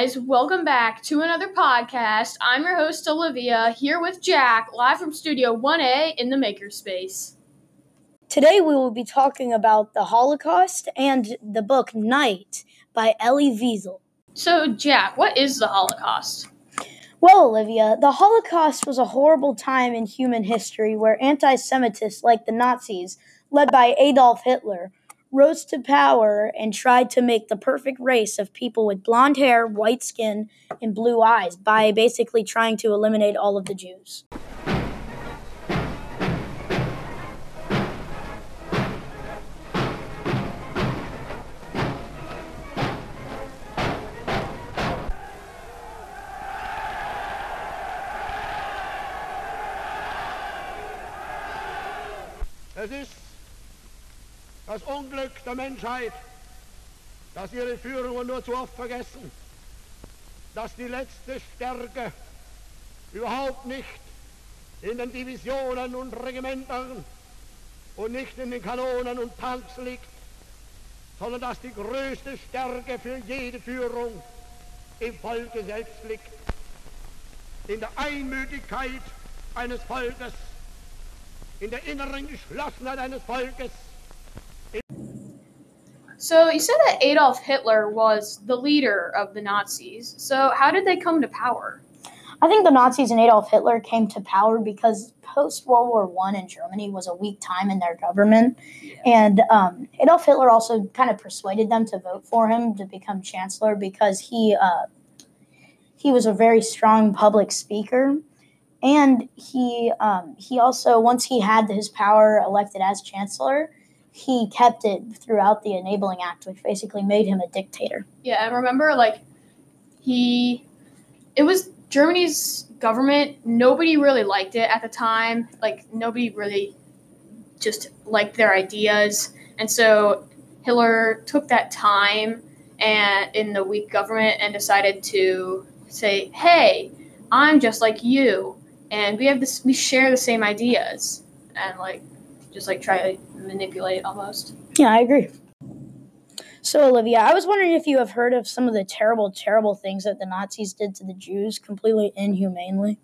guys. Welcome back to another podcast. I'm your host, Olivia, here with Jack, live from Studio 1A in the Makerspace. Today we will be talking about the Holocaust and the book Night by Elie Wiesel. So, Jack, what is the Holocaust? Well, Olivia, the Holocaust was a horrible time in human history where anti Semitists like the Nazis, led by Adolf Hitler, rose to power and tried to make the perfect race of people with blonde hair, white skin, and blue eyes by basically trying to eliminate all of the Jews. Es ist das Unglück der Menschheit, dass ihre Führungen nur zu oft vergessen, dass die letzte Stärke überhaupt nicht in den Divisionen und Regimentern und nicht in den Kanonen und Tanks liegt, sondern dass die größte Stärke für jede Führung im Volke selbst liegt, in der Einmütigkeit eines Volkes, in der inneren Geschlossenheit eines Volkes. So, you said that Adolf Hitler was the leader of the Nazis. So, how did they come to power? I think the Nazis and Adolf Hitler came to power because post World War One in Germany was a weak time in their government, and um, Adolf Hitler also kind of persuaded them to vote for him to become chancellor because he uh, he was a very strong public speaker, and he um, he also once he had his power elected as chancellor, he kept it throughout the Enabling Act, which basically made him a dictator. Yeah, and remember, like, he. It was Germany's government. Nobody really liked it at the time. Like, nobody really just liked their ideas. And so Hitler took that time and in the weak government and decided to say, "Hey, I'm just like you, and we have this. We share the same ideas." And like, just like try to manipulate almost. Yeah, I agree. So, Olivia, I was wondering if you have heard of some of the terrible, terrible things that the Nazis did to the Jews completely inhumanely.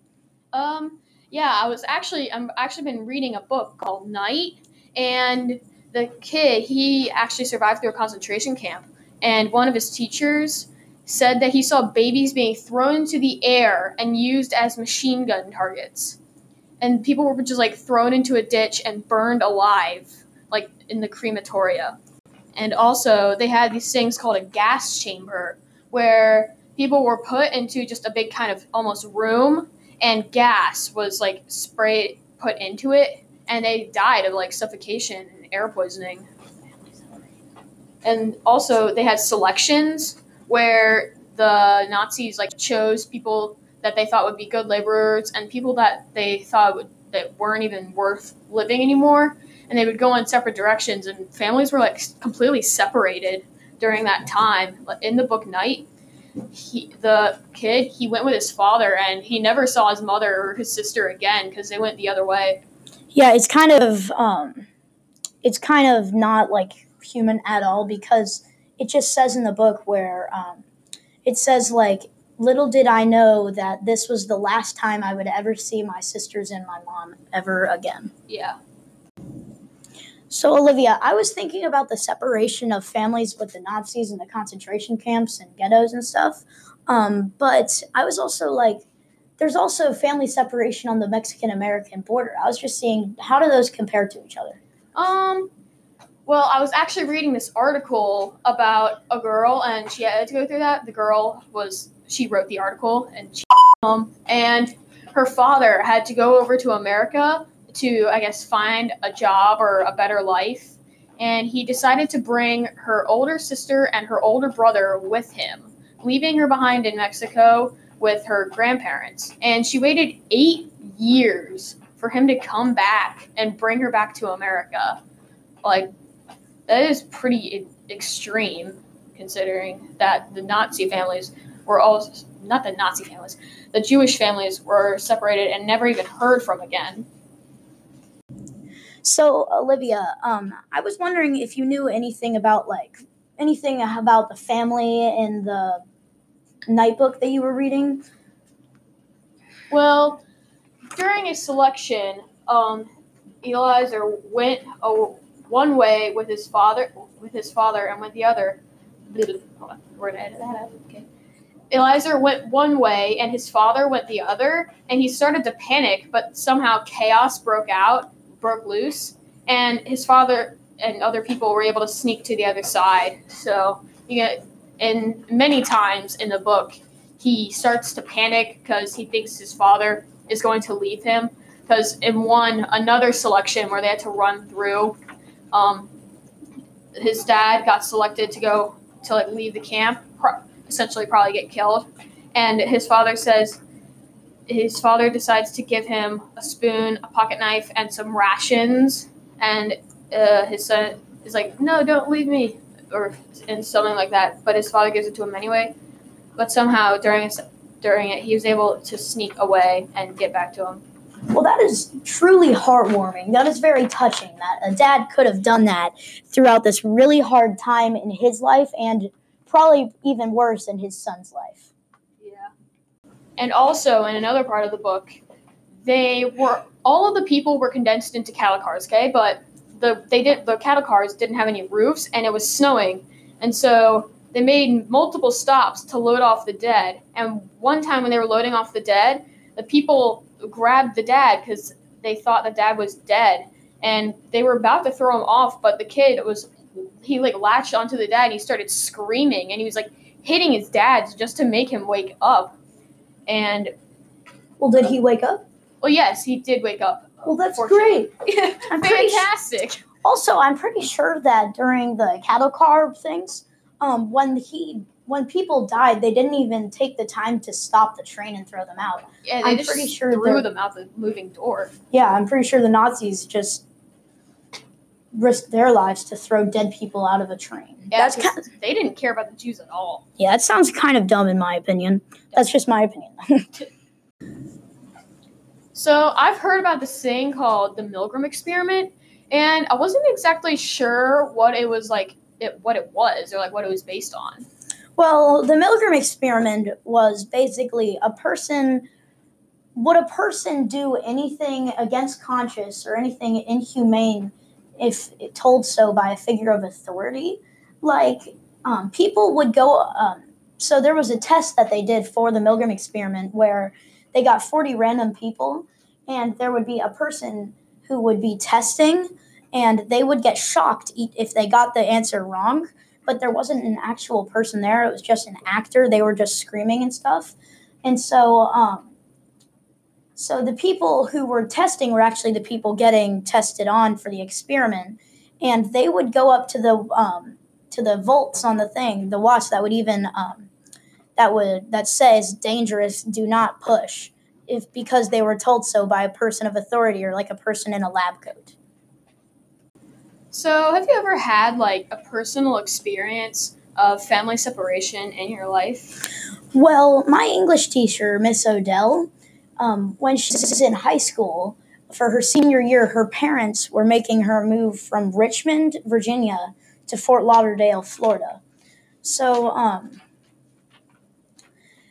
Um, yeah, I was actually I'm actually been reading a book called Night, and the kid he actually survived through a concentration camp, and one of his teachers said that he saw babies being thrown into the air and used as machine gun targets, and people were just like thrown into a ditch and burned alive, like in the crematoria, and also they had these things called a gas chamber where people were put into just a big kind of almost room and gas was like sprayed put into it and they died of like suffocation and air poisoning. And also they had selections where the nazis like chose people that they thought would be good laborers and people that they thought would that weren't even worth living anymore. And they would go in separate directions and families were like completely separated during that time. In the book night he, the kid he went with his father and he never saw his mother or his sister again because they went the other way. Yeah, it's kind of um, it's kind of not like human at all because it just says in the book where um, it says like little did I know that this was the last time I would ever see my sisters and my mom ever again. yeah So, Olivia, I was thinking about the separation of families with the Nazis and the concentration camps and ghettos and stuff. Um, but I was also like, there's also family separation on the Mexican American border. I was just seeing how do those compare to each other? Um, well, I was actually reading this article about a girl, and she had to go through that. The girl was she wrote the article, and she um, and her father had to go over to America to, I guess, find a job or a better life. And he decided to bring her older sister and her older brother with him, leaving her behind in Mexico with her grandparents. And she waited eight years for him to come back and bring her back to America. Like, that is pretty extreme considering that the Nazi families were all, not the Nazi families, the Jewish families were separated and never even heard from again. So, Olivia, um, I was wondering if you knew anything about like anything about the family in the night book that you were reading? Well, during a selection, um, Eliezer went a, one way with his father, with his father, and went the other. We're gonna edit that out. Okay. Eliezer went one way, and his father went the other, and he started to panic. But somehow chaos broke out, broke loose, and his father and other people were able to sneak to the other side. So you get, and many times in the book, he starts to panic because he thinks his father is going to leave him. Because in one another selection where they had to run through, um, his dad got selected to go to like leave the camp, essentially probably get killed, and his father says his father decides to give him a spoon, a pocket knife, and some rations, and uh, his son is like, "No, don't leave me," or and something like that. But his father gives it to him anyway. But somehow during during it, he was able to sneak away and get back to him. Well, that is truly heartwarming. That is very touching that a dad could have done that throughout this really hard time in his life and probably even worse in his son's life. Yeah. And also in another part of the book, they were all of the people were condensed into cattle cars, okay? But the they did the cattle cars didn't have any roofs and it was snowing. And so they made multiple stops to load off the dead. And one time when they were loading off the dead, the people grabbed the dad because they thought the dad was dead. And they were about to throw him off, but the kid was he like latched onto the dad and he started screaming and he was like hitting his dad just to make him wake up. And Well, did he wake up? well, yes, he did wake up. Well, that's great. I'm Fantastic. Also, I'm pretty sure that during the cattle car things, um, when he when people died, they didn't even take the time to stop the train and throw them out. Yeah, they I'm just pretty sure threw them out the moving door. Yeah, I'm pretty sure the Nazis just risked their lives to throw dead people out of a train. Yeah, That's kind they didn't care about the Jews at all. yeah, that sounds kind of dumb in my opinion. That's just my opinion. So I've heard about this thing called the Milgram experiment, and I wasn't exactly sure what it was like, it, what it was, or like what it was based on. Well, the Milgram experiment was basically a person. Would a person do anything against conscience or anything inhumane if told so by a figure of authority? Like, um, people would go. Um, so, there was a test that they did for the Milgram experiment where they got 40 random people, and there would be a person who would be testing, and they would get shocked if they got the answer wrong but there wasn't an actual person there. It was just an actor. They were just screaming and stuff. And so, um, so the people who were testing were actually the people getting tested on for the experiment, and they would go up to the um, to the volts on the thing, the watch that would even um, that would that says dangerous, do not push, if because they were told so by a person of authority or like a person in a lab coat. So have you ever had like a personal experience of family separation in your life? Well, my English teacher, Miss Odell, um, when she was in high school for her senior year, her parents were making her move from Richmond, Virginia, to Fort Lauderdale, Florida. So, um,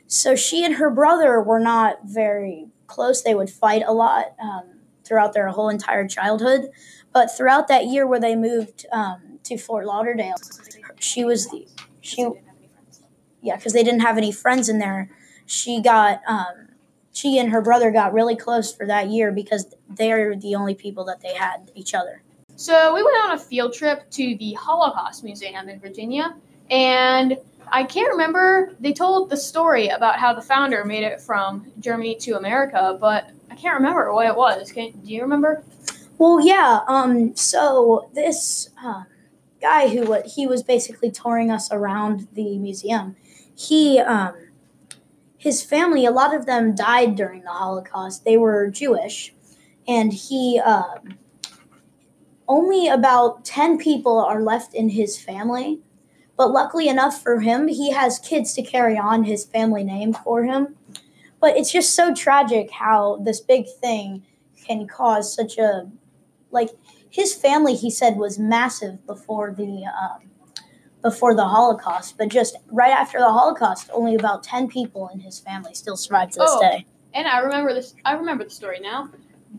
so she and her brother were not very close. They would fight a lot um, throughout their whole entire childhood. But throughout that year where they moved um, to Fort Lauderdale, she was the she yeah, because they didn't have any friends in there. She got, um, she and her brother got really close for that year because they're the only people that they had each other. So we went on a field trip to the Holocaust Museum in Virginia, and I can't remember. They told the story about how the founder made it from Germany to America, but I can't remember what it was. Can, do you remember? Well, yeah. Um. So this um, guy who he was basically touring us around the museum. He um, his family. A lot of them died during the Holocaust. They were Jewish, and he um, only about ten people are left in his family. But luckily enough for him, he has kids to carry on his family name for him. But it's just so tragic how this big thing can cause such a like his family he said was massive before the um, before the Holocaust, but just right after the Holocaust, only about 10 people in his family still survived to this Oh. day. And I remember this. I remember the story now.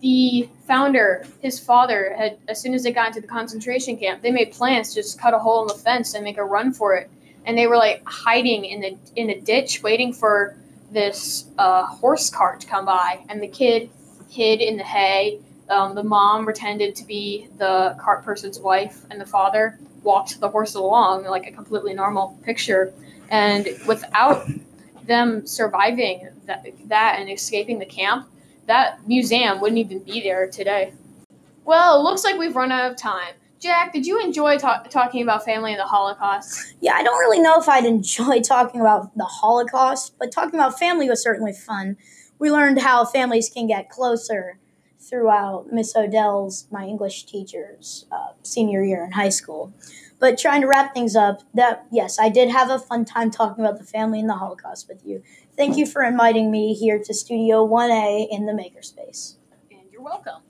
The founder, his father, had as soon as they got into the concentration camp, they made plans to just cut a hole in the fence and make a run for it. And they were like hiding in the in a ditch, waiting for this uh, horse cart to come by. And the kid hid in the hay. Um, the mom pretended to be the cart person's wife, and the father walked the horse along like a completely normal picture. And without them surviving that, that and escaping the camp, that museum wouldn't even be there today. Well, it looks like we've run out of time. Jack, did you enjoy ta- talking about family and the Holocaust? Yeah, I don't really know if I'd enjoy talking about the Holocaust, but talking about family was certainly fun. We learned how families can get closer throughout Miss Odell's, my English teacher's uh, senior year in high school. But trying to wrap things up, that yes, I did have a fun time talking about the family and the Holocaust with you. Thank you for inviting me here to Studio 1A in the Makerspace. And you're welcome.